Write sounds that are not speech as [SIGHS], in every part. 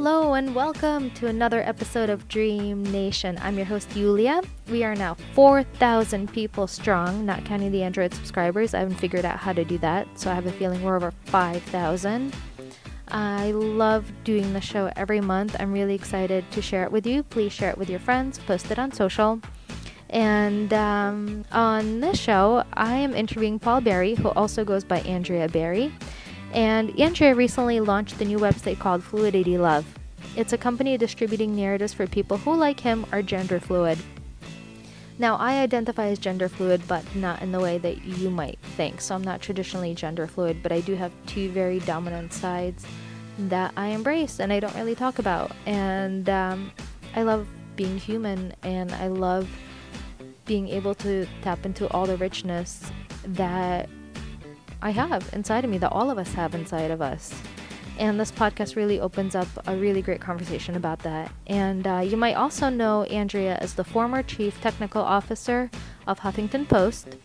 Hello and welcome to another episode of Dream Nation. I'm your host, Yulia. We are now 4,000 people strong, not counting the Android subscribers. I haven't figured out how to do that, so I have a feeling we're over 5,000. I love doing the show every month. I'm really excited to share it with you. Please share it with your friends, post it on social. And um, on this show, I am interviewing Paul Berry, who also goes by Andrea Berry. And Andrea recently launched the new website called Fluidity Love. It's a company distributing narratives for people who, like him, are gender fluid. Now, I identify as gender fluid, but not in the way that you might think. So, I'm not traditionally gender fluid, but I do have two very dominant sides that I embrace and I don't really talk about. And um, I love being human and I love being able to tap into all the richness that I have inside of me, that all of us have inside of us. And this podcast really opens up a really great conversation about that. And uh, you might also know Andrea as the former chief technical officer of Huffington Post.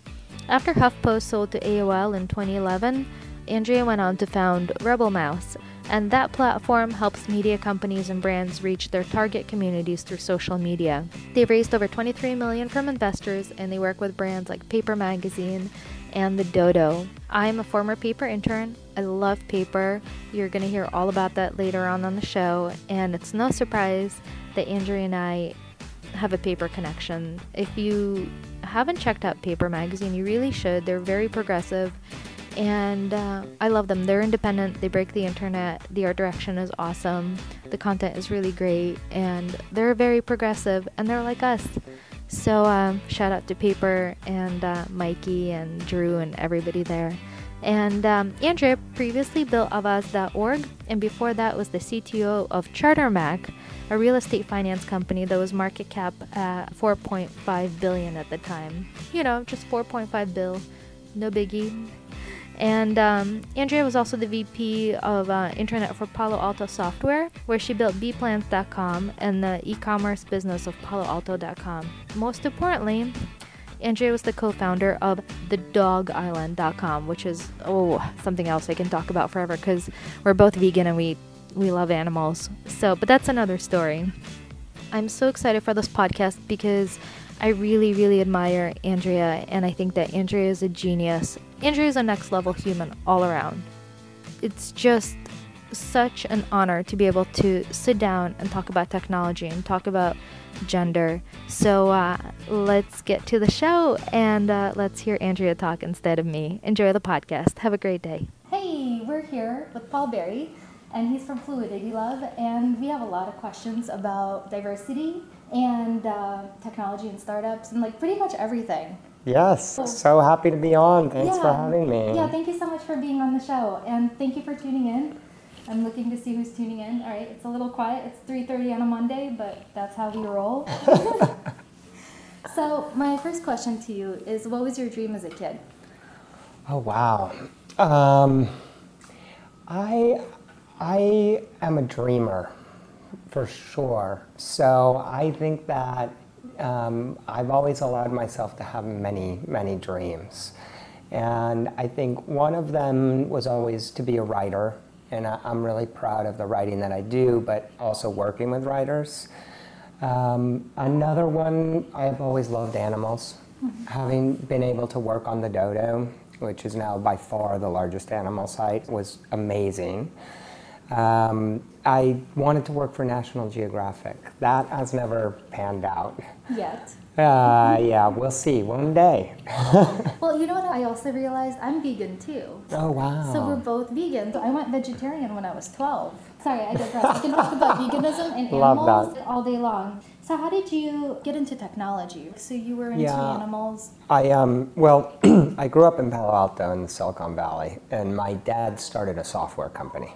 After HuffPost sold to AOL in 2011, Andrea went on to found Rebel Mouse, and that platform helps media companies and brands reach their target communities through social media. They've raised over 23 million from investors, and they work with brands like Paper Magazine and the Dodo. I'm a former paper intern. I love paper. You're going to hear all about that later on on the show, and it's no surprise that Andrea and I have a paper connection. If you haven't checked out Paper Magazine, you really should. They're very progressive, and uh, I love them. They're independent, they break the internet, the art direction is awesome, the content is really great, and they're very progressive, and they're like us. So um, shout out to Paper and uh, Mikey and Drew and everybody there. And um, Andrea previously built Avaaz.org, and before that was the CTO of CharterMac, a real estate finance company that was market cap at 4.5 billion at the time. You know, just 4.5 bill, no biggie. And um, Andrea was also the VP of uh, Internet for Palo Alto Software, where she built bplans.com and the e commerce business of paloalto.com. Most importantly, Andrea was the co founder of thedogisland.com, which is, oh, something else I can talk about forever because we're both vegan and we, we love animals. So, but that's another story. I'm so excited for this podcast because I really, really admire Andrea, and I think that Andrea is a genius. Andrea is a next level human all around. It's just such an honor to be able to sit down and talk about technology and talk about gender. So uh, let's get to the show and uh, let's hear Andrea talk instead of me. Enjoy the podcast. Have a great day. Hey, we're here with Paul Berry, and he's from Fluidity Love, and we have a lot of questions about diversity and uh, technology and startups and like pretty much everything. Yes, so, happy to be on. Thanks yeah, for having me. Yeah, thank you so much for being on the show, and thank you for tuning in. I'm looking to see who's tuning in. All right, it's a little quiet. It's 3:30 on a Monday, but that's how we roll. [LAUGHS] [LAUGHS] so, my first question to you is, what was your dream as a kid? Oh wow, um, I I am a dreamer for sure. So I think that um, I've always allowed myself to have many, many dreams. And I think one of them was always to be a writer. And I, am really proud of the writing that I do, but also working with writers. Um, another one, I've always loved animals. Mm-hmm. Having been able to work on the dodo, which is now by far the largest animal site, was amazing. Um, I wanted to work for National Geographic. That has never panned out. Yet. Uh, yeah, we'll see one day. [LAUGHS] well, you know what I also realized? I'm vegan too. Oh, wow. So we're both vegan. So I went vegetarian when I was 12. Sorry, I digress. We can talk about [LAUGHS] veganism and animals all day long. So how did you get into technology? So you were into yeah, animals? I um well, [CLEARS THROAT] I grew up in Palo Alto in the Silicon Valley, and my dad started a software company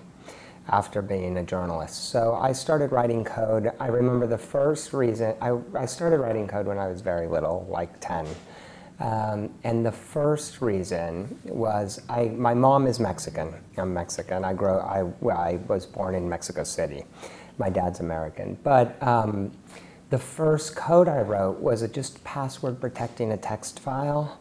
after being a journalist. So I started writing code. I remember the first reason, I, I started writing code when I was very little, like 10. Um, and the first reason was I, my mom is Mexican. I'm Mexican. I, grew, I, well, I was born in Mexico City. My dad's American. But um, the first code I wrote was just password protecting a text file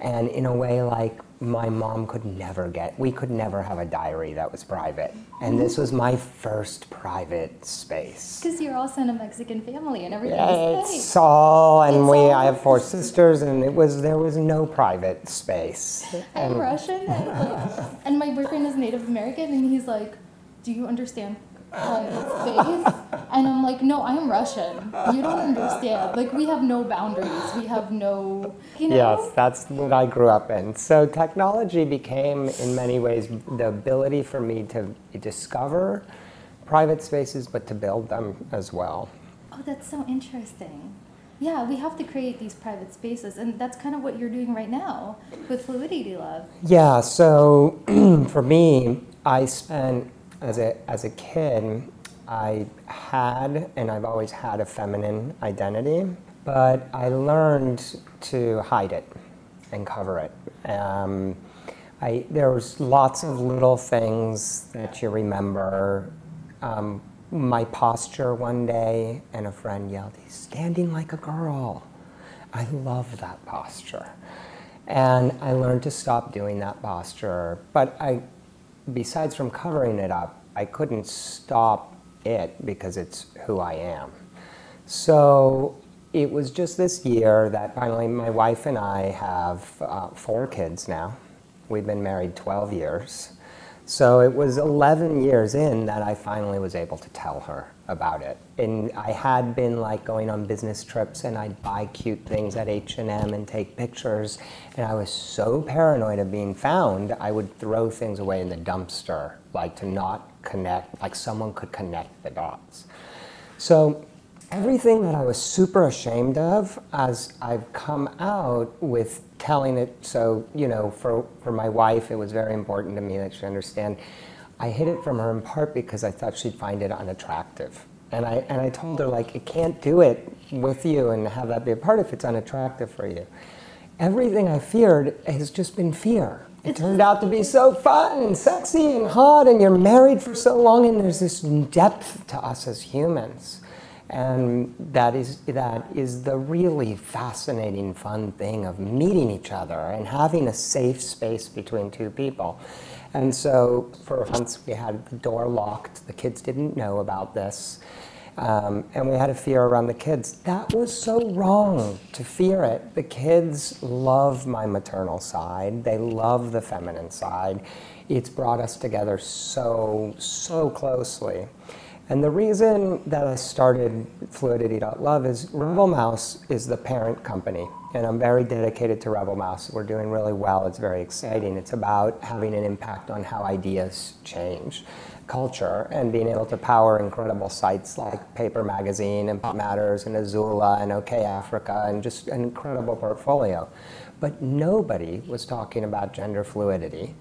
and in a way like my mom could never get, we could never have a diary that was private. And this was my first private space. Because you're also in a Mexican family and everything Yeah, is it's all, and It's we, all- I have four [LAUGHS] sisters, and it was, there was no private space. I'm Russian, and, like, and my boyfriend is Native American, and he's like, "Do you understand private space?" And I'm like, "No, I am Russian. You don't understand. Like, we have no boundaries. We have no, you know." Yes, that's what I grew up in. So technology became, in many ways, the ability for me to discover private spaces, but to build them as well. Oh, that's so interesting. Yeah, we have to create these private spaces, and that's kind of what you're doing right now with Fluidity Love. Yeah, so [CLEARS THROAT] for me, I spent, as a, as a kid, I had, and I've always had a feminine identity, but I learned to hide it and cover it. Um, I, there was lots of little things that you remember. Um, my posture one day, and a friend yelled, He's standing like a girl. I love that posture. And I learned to stop doing that posture. But I, besides from covering it up, I couldn't stop it because it's who I am. So it was just this year that finally my wife and I have uh, four kids now. We've been married 12 years. So it was 11 years in that I finally was able to tell her about it. And I had been like going on business trips and I'd buy cute things at H&M and take pictures and I was so paranoid of being found, I would throw things away in the dumpster like to not connect, like someone could connect the dots. So everything that I was super ashamed of as I've come out with telling it, so, you know, for, for my wife, it was very important to me that she understand. I hid it from her in part because I thought she'd find it unattractive. And I, and I told her, like, I can't do it with you and have that be a part if it's unattractive for you. Everything I feared has just been fear. It turned out to be so fun and sexy and hot, and you're married for so long, and there's this depth to us as humans. And that is, that is the really fascinating, fun thing of meeting each other and having a safe space between two people. And so for months we had the door locked. The kids didn't know about this. Um, and we had a fear around the kids. That was so wrong to fear it. The kids love my maternal side, they love the feminine side. It's brought us together so, so closely. And the reason that I started Fluidity.love is Rebel Mouse is the parent company. And I'm very dedicated to Rebel Mouse. We're doing really well. It's very exciting. It's about having an impact on how ideas change culture and being able to power incredible sites like Paper Magazine and Pop Matters and Azula and OK Africa and just an incredible portfolio. But nobody was talking about gender fluidity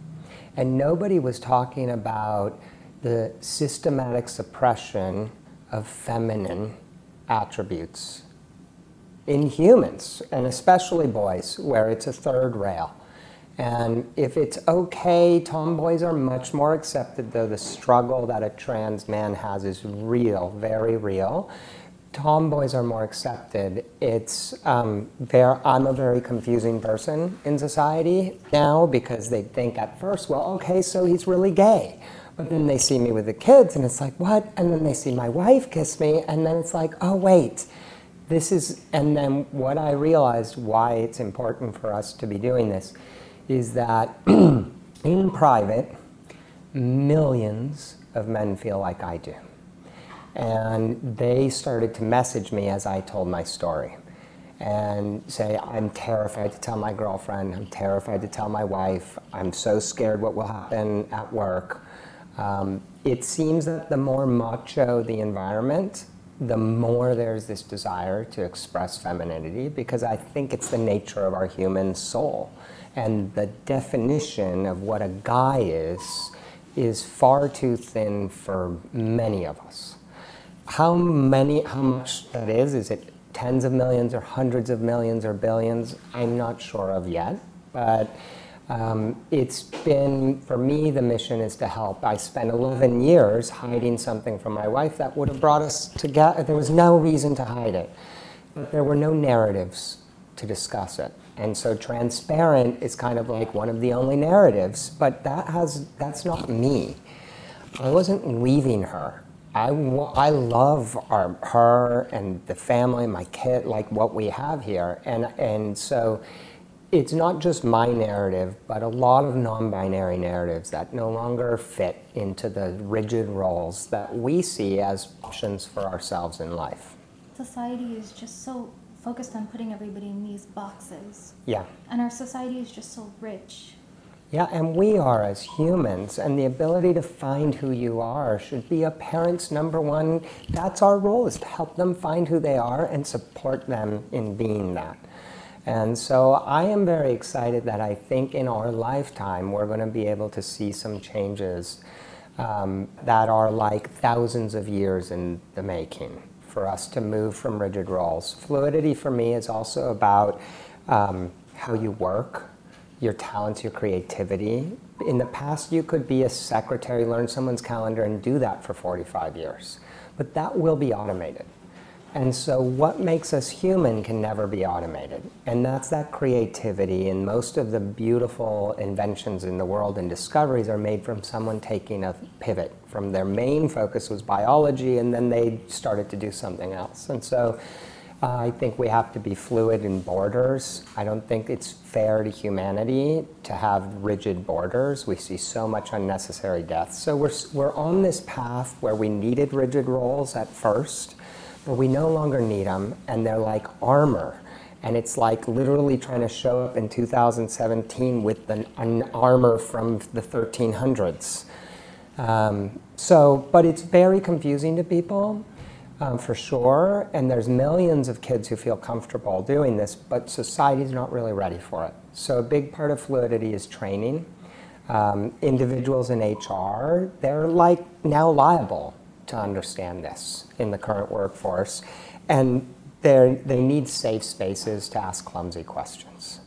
and nobody was talking about the systematic suppression of feminine attributes in humans, and especially boys, where it's a third rail. And if it's okay, tomboys are much more accepted, though the struggle that a trans man has is real, very real. Tomboys are more accepted. It's um, ver- I'm a very confusing person in society now because they think at first, well, okay, so he's really gay. But then they see me with the kids and it's like, what? And then they see my wife kiss me and then it's like, oh, wait. This is, and then what I realized why it's important for us to be doing this is that [CLEARS THROAT] in private, millions of men feel like I do. And they started to message me as I told my story and say, I'm terrified to tell my girlfriend, I'm terrified to tell my wife, I'm so scared what will happen at work. Um, it seems that the more macho the environment, the more there's this desire to express femininity because I think it's the nature of our human soul. And the definition of what a guy is is far too thin for many of us. How many, how much that is, is it tens of millions or hundreds of millions or billions? I'm not sure of yet, but um, it's been, for me, the mission is to help. I spent 11 years hiding something from my wife that would have brought us together. There was no reason to hide it, but there were no narratives to discuss it. And so transparent is kind of like one of the only narratives, but that has that's not me. I wasn't leaving her. I, I love our, her and the family, my kid, like what we have here. And, and so it's not just my narrative, but a lot of non binary narratives that no longer fit into the rigid roles that we see as options for ourselves in life. Society is just so focused on putting everybody in these boxes. Yeah. And our society is just so rich yeah, and we are as humans, and the ability to find who you are should be a parent's number one. That's our role, is to help them find who they are and support them in being that. And so I am very excited that I think in our lifetime we're going to be able to see some changes um, that are like thousands of years in the making for us to move from rigid roles. Fluidity for me is also about um, how you work your talents, your creativity. In the past, you could be a secretary, learn someone's calendar, and do that for 45 years. But that will be automated. And so, what makes us human can never be automated. And that's that creativity. And most of the beautiful inventions in the world and discoveries are made from someone taking a pivot from their main focus was biology, and then they started to do something else. And so, uh, I think we have to be fluid in borders. I don't think it's fair to humanity to have rigid borders. We see so much unnecessary death. So we're, we're on this path where we needed rigid roles at first, but we no longer need them, and they're like armor. And it's like literally trying to show up in 2017 with an, an armor from the 1300s. Um, so, but it's very confusing to people um, for sure. And there's millions of kids who feel comfortable doing this, but society's not really ready for it. So a big part of fluidity is training. Um, individuals in HR, they're like now liable to understand this in the current workforce. And they need safe spaces to ask clumsy questions.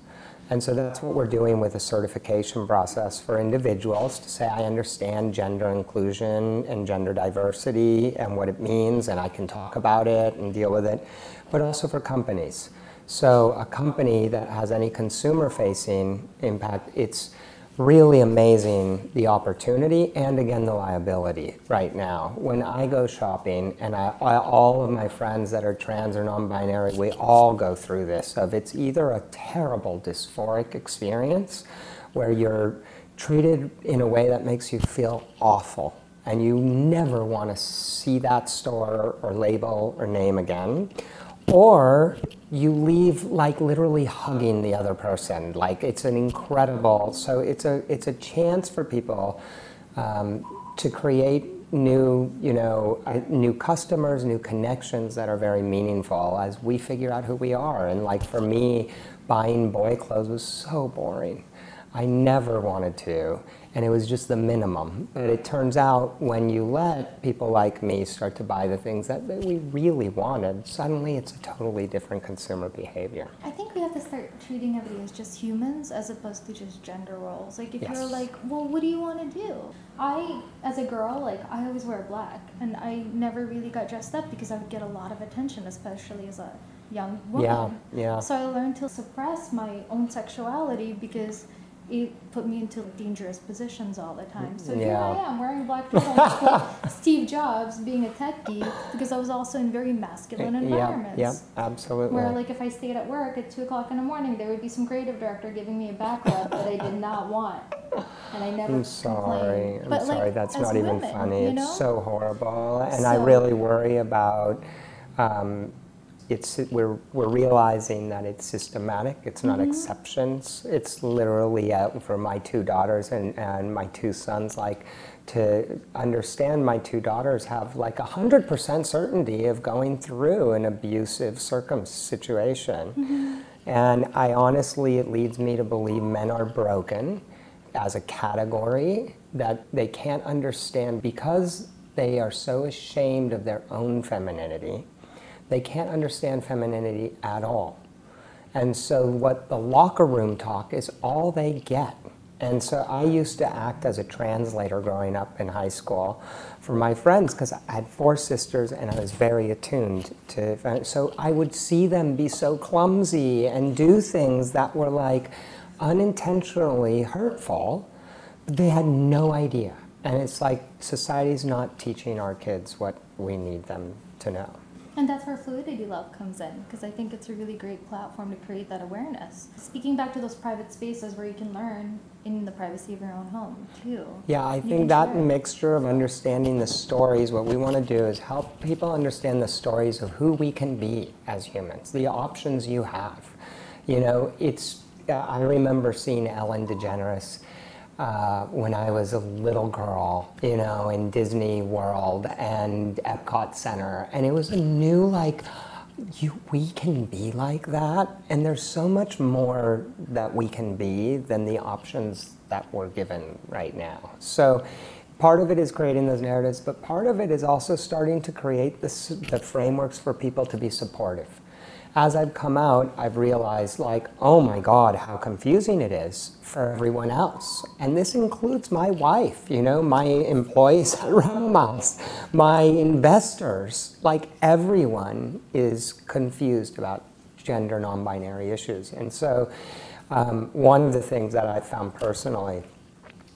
And so that's what we're doing with the certification process for individuals to say, I understand gender inclusion and gender diversity and what it means, and I can talk about it and deal with it, but also for companies. So a company that has any consumer facing impact, it's really amazing the opportunity and again the liability right now. When I go shopping, and I, I, all of my friends that are trans or non-binary, we all go through this. Of it's either a terrible dysphoric experience, where you're treated in a way that makes you feel awful, and you never want to see that store or label or name again, or you leave like literally hugging the other person. Like it's an incredible. So it's a it's a chance for people um, to create new you know uh, new customers, new connections that are very meaningful as we figure out who we are. And like for me, buying boy clothes was so boring. I never wanted to and it was just the minimum. But it turns out when you let people like me start to buy the things that, that we really wanted, suddenly it's a totally different consumer behavior. I think we have to start treating everybody as just humans as opposed to just gender roles. Like if yes. you're like, well, what do you want to do? I, as a girl, like I always wear black, and I never really got dressed up because I would get a lot of attention, especially as a young woman. Yeah, yeah. So I learned to suppress my own sexuality because it put me into dangerous positions all the time. So yeah. here I am wearing black dress [LAUGHS] Steve Jobs being a tech geek because I was also in very masculine environments. Yeah, yeah, absolutely. Where like if I stayed at work at two o'clock in the morning, there would be some creative director giving me a back rub that I did not want, and I never. I'm sorry. Complained. I'm sorry. That's not women, even funny. You know? It's so horrible, and so, I really worry about. Um, it's we're we're realizing that it's systematic. It's not mm-hmm. exceptions. It's literally uh, for my two daughters and, and my two sons. Like to understand, my two daughters have like a hundred percent certainty of going through an abusive circum situation, mm-hmm. and I honestly, it leads me to believe men are broken as a category that they can't understand because they are so ashamed of their own femininity they can't understand femininity at all. And so, what the locker room talk is all they get. And so I used to act as a translator growing up in high school for my friends because I had four sisters and I was very attuned to. So I would see them be so clumsy and do things that were like unintentionally hurtful, but they had no idea. And it's like society's not teaching our kids what we need them to know. And that's where Fluidity Love comes in, because I think it's a really great platform to create that awareness. Speaking back to those private spaces where you can learn in the privacy of your own home, too. Yeah, I think that share. mixture of understanding the stories, what we want to do is help people understand the stories of who we can be as humans, the options you have. You know, it's, uh, I remember seeing Ellen DeGeneres uh, when I was a little girl, you know, in Disney World and Epcot Center. And it was a new, like, you, we can be like that. And there's so much more that we can be than the options that we're given right now. So part of it is creating those narratives, but part of it is also starting to create the frameworks for people to be supportive as I've come out, I've realized, like, oh my God, how confusing it is for everyone else. And this includes my wife, you know, my employees [LAUGHS] at Rebelmouse, my investors. Like, everyone is confused about gender non binary issues. And so, um, one of the things that I found personally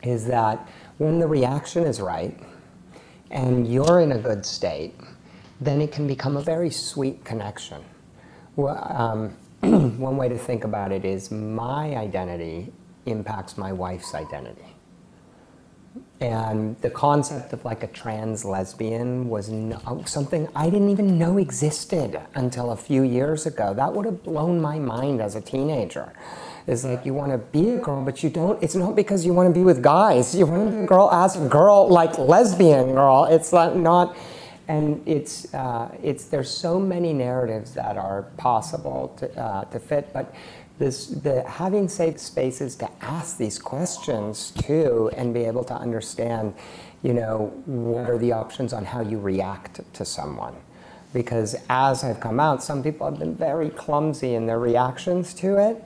is that when the reaction is right and you're in a good state, then it can become a very sweet connection. Well, um, [CLEARS THROAT] one way to think about it is my identity impacts my wife's identity. And the concept of like a trans lesbian was no, something I didn't even know existed until a few years ago. That would have blown my mind as a teenager. It's like you want to be a girl, but you don't. It's not because you want to be with guys. You want to be a girl as a girl, like lesbian girl. It's like not and it's, uh, it's, there's so many narratives that are possible to, uh, to fit, but this, the, having safe spaces to ask these questions too and be able to understand, you know, what are the options on how you react to someone. Because as I've come out, some people have been very clumsy in their reactions to it,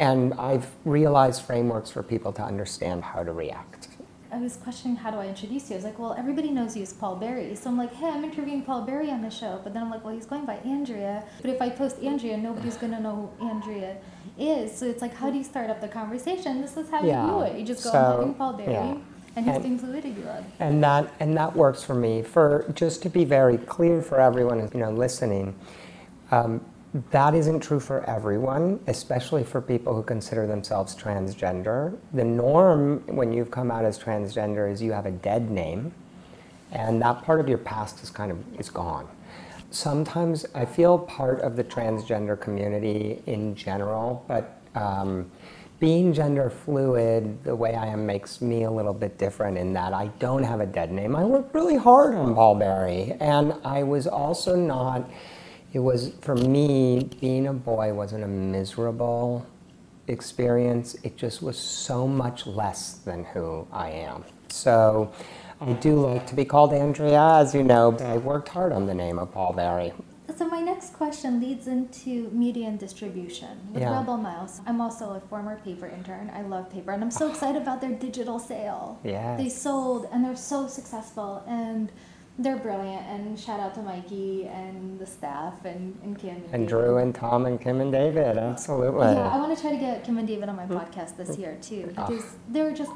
and I've realized frameworks for people to understand how to react. I was questioning how do I introduce you. I was like, well, everybody knows you as Paul Berry. So I'm like, hey, I'm interviewing Paul Berry on the show. But then I'm like, well, he's going by Andrea. But if I post Andrea, nobody's going to know who Andrea is. So it's like, how do you start up the conversation? This is how yeah. you do it. You just go, so, I'm Paul Berry. Yeah. And he's doing Fluidity Love. And that and that works for me. For just to be very clear for everyone, you know, listening, um, that isn't true for everyone, especially for people who consider themselves transgender. The norm when you've come out as transgender is you have a dead name, and that part of your past is kind of is gone. Sometimes I feel part of the transgender community in general, but um, being gender fluid the way I am makes me a little bit different in that I don't have a dead name. I worked really hard on Paul Berry, and I was also not it was for me being a boy wasn't a miserable experience it just was so much less than who i am so i do like to be called andrea as you know but i worked hard on the name of paul berry so my next question leads into media and distribution with yeah. Rebel Mouse. I'm also a former paper intern. I love paper, and I'm so [SIGHS] excited about their digital sale. Yeah, they sold, and they're so successful. And they're brilliant, and shout out to Mikey and the staff and, and Kim. And, and Drew and Tom and Kim and David, absolutely. Yeah, I want to try to get Kim and David on my podcast this year too ah. because oh. they were just.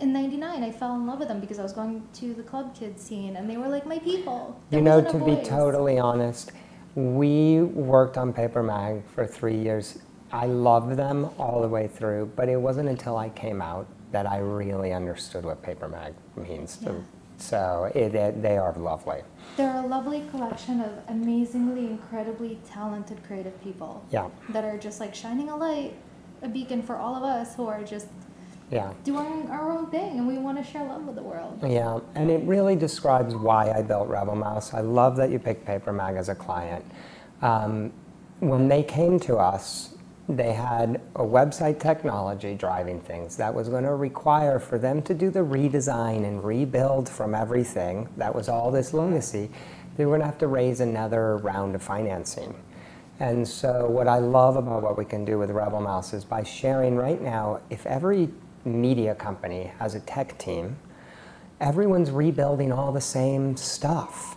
In '99, I fell in love with them because I was going to the club kids scene, and they were like my people. you know, to be totally honest, we worked on Paper Mag for three years. I loved them all the way through, but it wasn't until I came out that I really understood what Paper Mag means to yeah so it, it, they are lovely. They're a lovely collection of amazingly, incredibly talented creative people. Yeah. That are just like shining a light, a beacon for all of us who are just yeah. doing our own thing and we want to share love with the world. Yeah, and it really describes why I built Rebel Mouse. I love that you picked Paper Mag as a client. Um, when they came to us, they had a website technology driving things that was going to require for them to do the redesign and rebuild from everything. That was all this lunacy. They were going to have to raise another round of financing. And so, what I love about what we can do with Rebel Mouse is by sharing right now, if every media company has a tech team, everyone's rebuilding all the same stuff.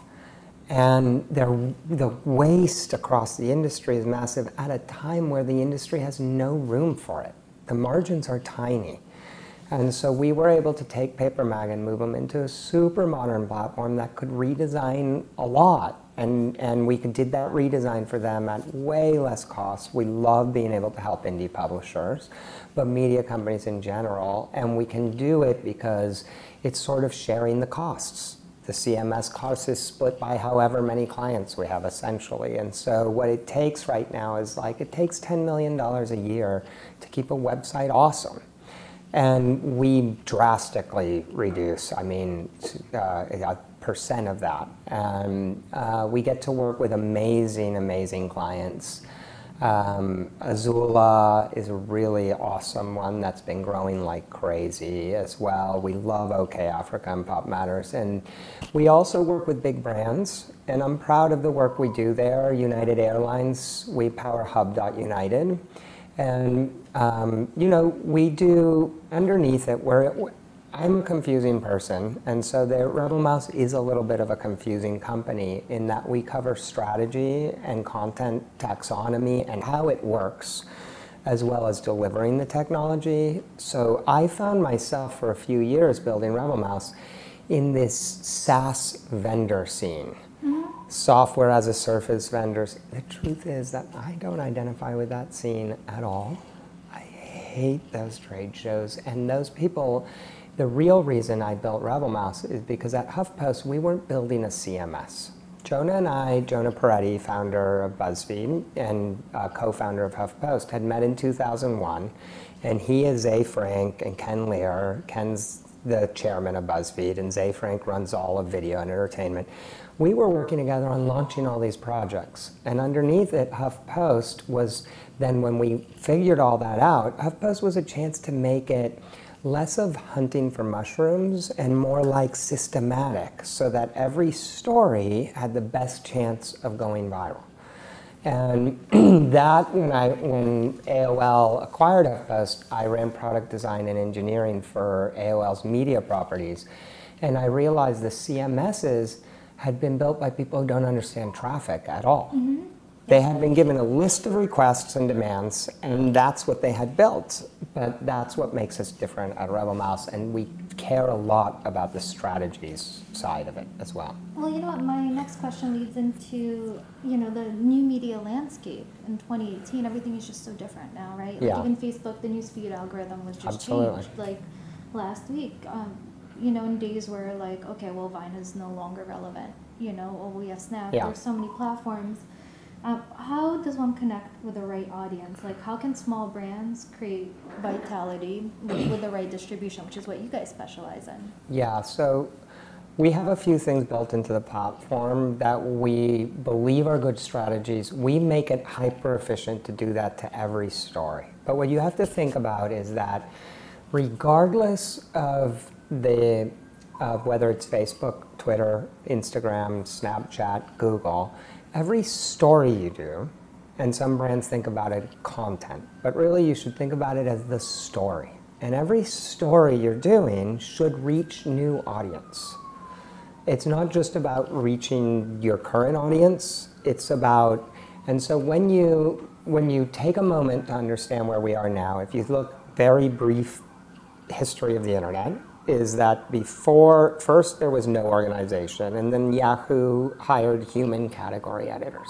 And the waste across the industry is massive at a time where the industry has no room for it. The margins are tiny. And so we were able to take PaperMag and move them into a super modern platform that could redesign a lot. And, and we did that redesign for them at way less cost. We love being able to help indie publishers, but media companies in general. And we can do it because it's sort of sharing the costs. The CMS cost is split by however many clients we have essentially. And so what it takes right now is like it takes $10 million a year to keep a website awesome. And we drastically reduce, I mean, uh, a percent of that. And uh, we get to work with amazing, amazing clients. Um, Azula is a really awesome one that's been growing like crazy as well. We love OK Africa and Pop Matters. And we also work with big brands. And I'm proud of the work we do there. United Airlines, we power Hub.United. And, um, you know, we do underneath it where I'm a confusing person, and so the Rebel Mouse is a little bit of a confusing company in that we cover strategy and content taxonomy and how it works, as well as delivering the technology. So I found myself for a few years building Rebel Mouse in this SaaS vendor scene. Mm-hmm. Software as a service vendors. The truth is that I don't identify with that scene at all. I hate those trade shows, and those people the real reason I built Rebel Mouse is because at HuffPost, we weren't building a CMS. Jonah and I, Jonah Peretti, founder of BuzzFeed and uh, co-founder of HuffPost, had met in 2001, and he is Ze Frank and Ken Lerer. Ken's the chairman of BuzzFeed, and Ze Frank runs all of video and entertainment. We were working together on launching all these projects, and underneath it, HuffPost was then when we figured all that out, HuffPost was a chance to make it less of hunting for mushrooms and more like systematic so that every story had the best chance of going viral. And [CLEARS THROAT] that, when, I, when AOL acquired HuffPost, I ran product design and engineering for AOL's media properties. And I realized the CMSs had been built by people who don't understand traffic at all. Mm-hmm. They had been given a list of requests and demands, and that's what they had built. But that's what makes us different at Rebel Mouse, and we care a lot about the strategies side of it as well. Well, you know what? My next question leads into you know the new media landscape in 2018. Everything is just so different now, right? Like yeah. Even Facebook, the newsfeed algorithm was just Absolutely. changed like last week. Um, you know, in days where like, okay, well, Vine is no longer relevant. You know, or we have Snap. Yeah. There's so many platforms uh, how does one connect with the right audience? Like, how can small brands create vitality with, with the right distribution, which is what you guys specialize in? Yeah, so we have a few things built into the platform that we believe are good strategies. We make it hyper efficient to do that to every story. But what you have to think about is that regardless of the of whether it's Facebook, Twitter, Instagram, Snapchat, Google, every story you do, and some brands think about it content, but really you should think about it as the story. And every story you're doing should reach new audience. It's not just about reaching your current audience, it's about and so when you when you take a moment to understand where we are now, if you look very brief history of the internet, is that before, first there was no organization, and then Yahoo hired human category editors.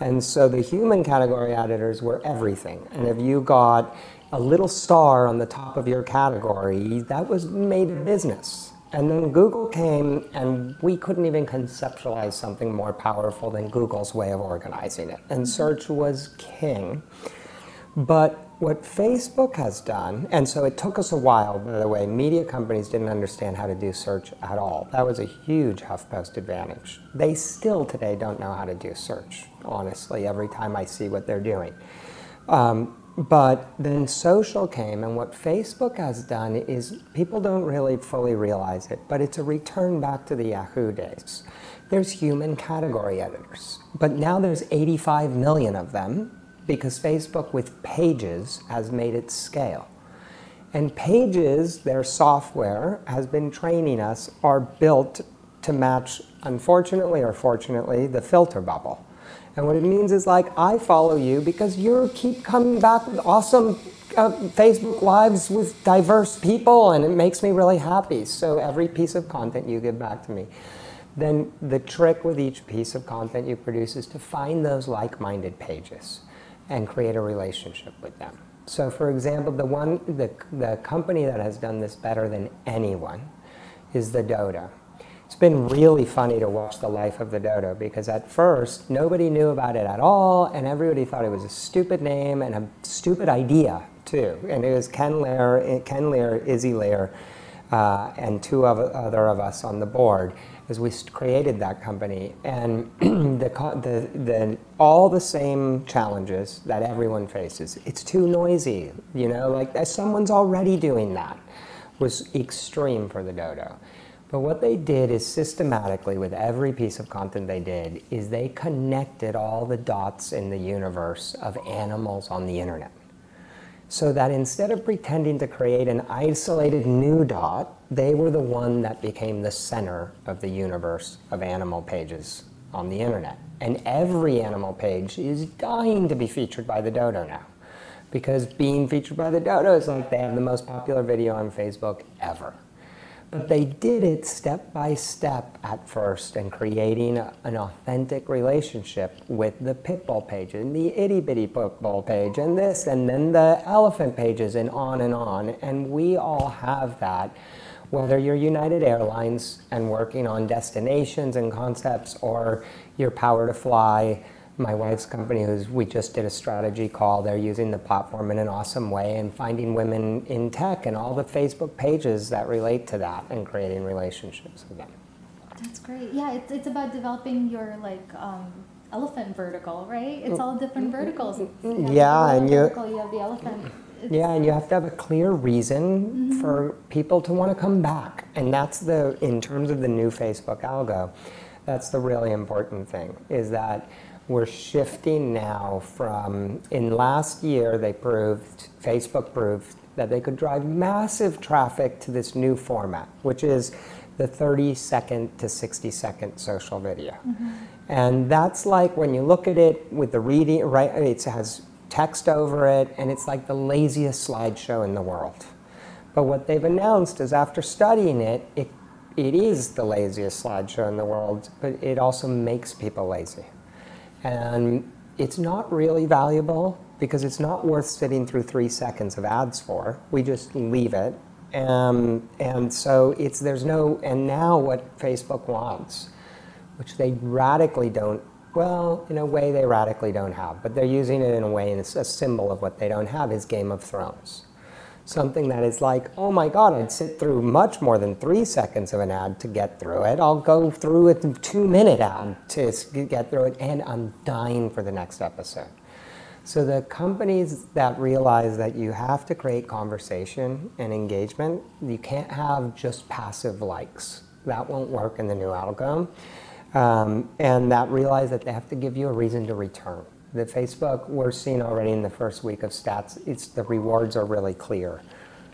And so the human category editors were everything. And if you got a little star on the top of your category, that was made a business. And then Google came, and we couldn't even conceptualize something more powerful than Google's way of organizing it. And search was king. But what Facebook has done, and so it took us a while, by the way, media companies didn't understand how to do search at all. That was a huge HuffPost advantage. They still today don't know how to do search, honestly, every time I see what they're doing. Um, but then social came, and what Facebook has done is people don't really fully realize it, but it's a return back to the Yahoo days. There's human category editors, but now there's 85 million of them because Facebook with Pages has made it scale. And Pages, their software, has been training us, are built to match, unfortunately or fortunately, the filter bubble. And what it means is like, I follow you because you keep coming back with awesome uh, Facebook Lives with diverse people, and it makes me really happy. So every piece of content you give back to me. Then the trick with each piece of content you produce is to find those like-minded pages and create a relationship with them. So for example, the one, the, the company that has done this better than anyone is the Dodo. It's been really funny to watch the life of the dodo because at first nobody knew about it at all and everybody thought it was a stupid name and a stupid idea too. And it was Ken Lerer, Ken Lerer, Izzy Lerer, uh, and two of, other of us on the board as we created that company. And [CLEARS THROAT] the, the, the, all the same challenges that everyone faces. It's too noisy, you know, like someone's already doing that was extreme for the dodo. But what they did is systematically, with every piece of content they did, is they connected all the dots in the universe of animals on the internet. So that instead of pretending to create an isolated new dot, they were the one that became the center of the universe of animal pages on the internet. And every animal page is dying to be featured by the dodo now. Because being featured by the dodo is like they have the most popular video on Facebook ever. But they did it step by step at first and creating a, an authentic relationship with the pitbull page and the itty bitty pitbull page and this and then the elephant pages and on and on. And we all have that, whether you're United Airlines and working on destinations and concepts or your power to fly my wife's company, who's, we just did a strategy call. They're using the platform in an awesome way and finding women in tech and all the Facebook pages that relate to that and creating relationships with them. That's great. Yeah, it's, it's about developing your like um, elephant vertical, right? It's all different verticals. yeah, and you, vertical, you have the elephant. Yeah, and you have to have a clear reason mm-hmm. for people to want to come back, and that's the in terms of the new Facebook algo. That's the really important thing is that we're shifting now from, in last year, they proved, Facebook proved that they could drive massive traffic to this new format, which is the 30 second to 60 second social video. Mm-hmm. And that's like when you look at it with the reading, right? It has text over it, and it's like the laziest slideshow in the world. But what they've announced is after studying it, it, it is the laziest slideshow in the world, but it also makes people lazy. And it's not really valuable because it's not worth sitting through three seconds of ads for. We just leave it. Um, and so it's there's no and now what Facebook wants, which they radically don't well, in a way they radically don't have, but they're using it in a way and it's a symbol of what they don't have is Game of Thrones something that is like, oh my God, I'd sit through much more than three seconds of an ad to get through it. I'll go through a two minute ad to get through it, and I'm dying for the next episode. So the companies that realize that you have to create conversation and engagement, you can't have just passive likes. That won't work in the new algorithm. Um, and that realize that they have to give you a reason to return the Facebook, we're seeing already in the first week of stats, it's the rewards are really clear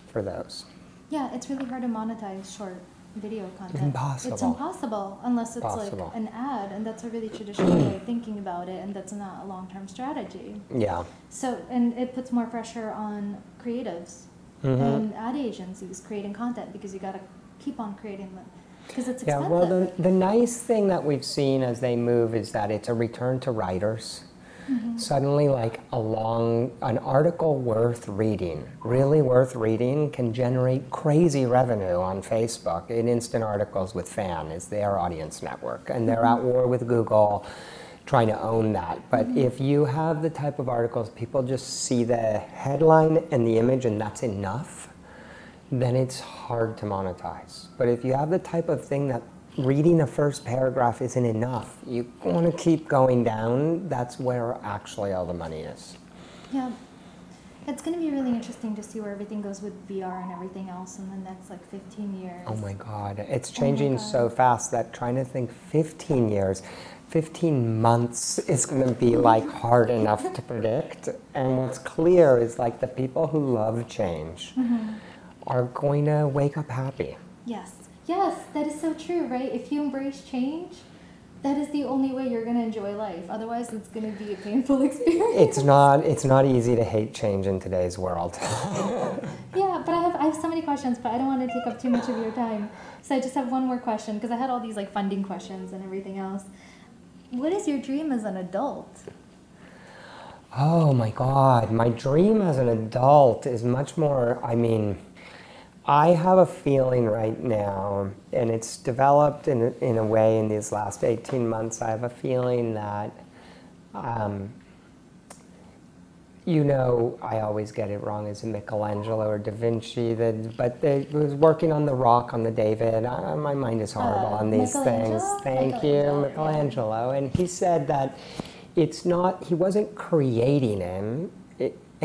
for those. Yeah, it's really hard to monetize short video content. Impossible. It's impossible unless it's Possible. like an ad, and that's a really traditional way of thinking about it, and that's not a long-term strategy. Yeah. So, and it puts more pressure on creatives mm-hmm. and ad agencies creating content because you got to keep on creating them. Because it's expensive. Yeah, well, the, the nice thing that we've seen as they move is that it's a return to writers Mm-hmm. Suddenly, like a long, an article worth reading, really worth reading, can generate crazy revenue on Facebook. In instant articles with Fan is their audience network, and they're mm-hmm. at war with Google trying to own that. But mm-hmm. if you have the type of articles people just see the headline and the image and that's enough, then it's hard to monetize. But if you have the type of thing that reading the first paragraph isn't enough. You want to keep going down. That's where actually all the money is. Yeah. It's going to be really interesting to see where everything goes with VR and everything else in the next like 15 years. Oh my God, it's Oh changing God. so fast that trying to think 15 years, 15 months is going to be like hard enough to predict. And what's clear is like the people who love change Mm-hmm. Are going to wake up happy. Yes. Yes, that is so true, right? If you embrace change, that is the only way you're going to enjoy life. Otherwise, it's going to be a painful [LAUGHS] experience. It's not it's not easy to hate change in today's world. [LAUGHS] Yeah, but I have I have so many questions, but I don't want to take up too much of your time. So I just have one more question because I had all these like funding questions and everything else. What is your dream as an adult? Oh my God, my dream as an adult is much more, I mean, I have a feeling right now, and it's developed in, a- in a way in these last 18 months. I have a feeling that, um, you know, I always get it wrong. as a Michelangelo or Da Vinci? That, but they was working on the rock on the David. Uh, my mind is horrible Uh, on these things. Thank you, Michelangelo, yeah. Michelangelo. And he said that it's not. He wasn't creating him.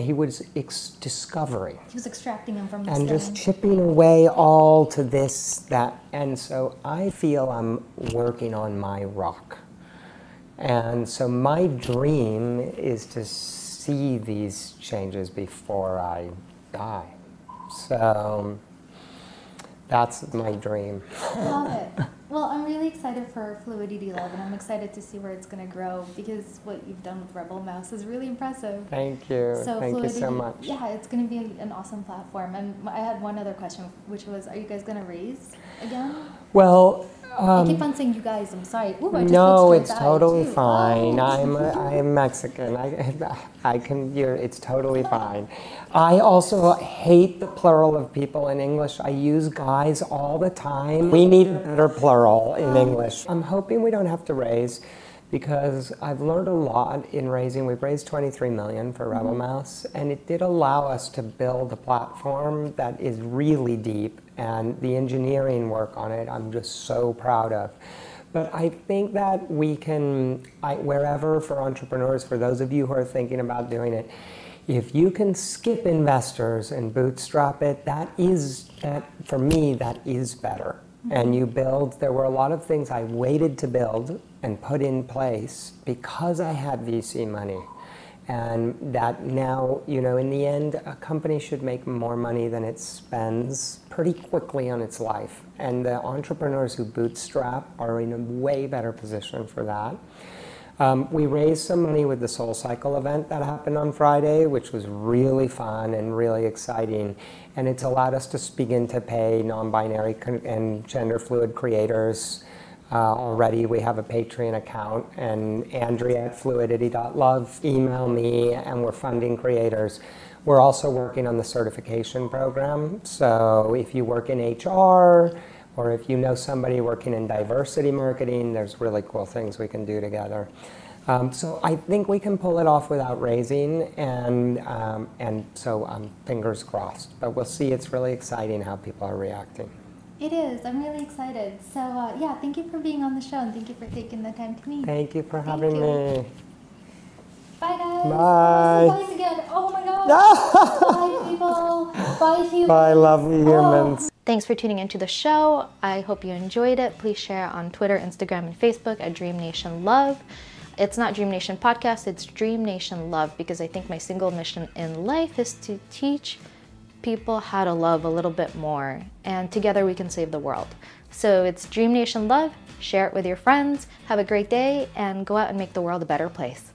He was ex- discovering He was extracting them from the and just chipping away all to this, that. And so I feel I'm working on my rock. And so my dream is to see these changes before I die. So that's my dream. Love it. [LAUGHS] Well, I'm really excited for Fluidity Love, and I'm excited to see where it's going to grow because what you've done with RebelMouse is really impressive. Thank you. So Thank you so Fluidity- much. Yeah, it's going to be an awesome platform. And I had one other question, which was, are you guys going to raise again? Well, I keep um, on saying you guys. I'm sorry. Ooh, I just no, it's to a guy, totally too. fine. Oh. I'm I'm Mexican. I, [LAUGHS] I can. You're, it's totally fine. I also hate the plural of people in English. I use guys all the time. We need a better plural in English. I'm hoping we don't have to raise because I've learned a lot in raising. We've raised 23 million for RebelMouse, and it did allow us to build a platform that is really deep, and the engineering work on it, I'm just so proud of. But I think that we can, I, wherever for entrepreneurs, for those of you who are thinking about doing it, if you can skip investors and bootstrap it, that is, that, for me, that is better. Mm-hmm. And you build, there were a lot of things I waited to build and put in place because I had VC money. And that now, you know, in the end, a company should make more money than it spends pretty quickly on its life. And the entrepreneurs who bootstrap are in a way better position for that. Um, we raised some money with the SoulCycle event that happened on Friday, which was really fun and really exciting. And it's allowed us to begin to pay non binary and gender fluid creators. Uh, already, we have a Patreon account, and Andrea at fluidity.love, email me, and we're funding creators. We're also working on the certification program. So if you work in HR, or if you know somebody working in diversity marketing, there's really cool things we can do together. Um, so I think we can pull it off without raising, and um, and so um, fingers crossed. But we'll see. It's really exciting how people are reacting. It is. I'm really excited. So, uh, yeah, thank you for being on the show and thank you for taking the time to meet. Thank you for having you. me. Bye, guys. Bye. Bye again. Oh my god. [LAUGHS] Bye, people. Bye, humans. Bye, lovely Oh. humans. Thanks for tuning into the show. I hope you enjoyed it. Please share on Twitter, Instagram, and Facebook at Dream Nation Love. It's not Dream Nation Podcast, it's Dream Nation Love because I think my single mission in life is to teach people how to love a little bit more, and together we can save the world. So it's Dream Nation Love. Share it with your friends. Have a great day and go out and make the world a better place.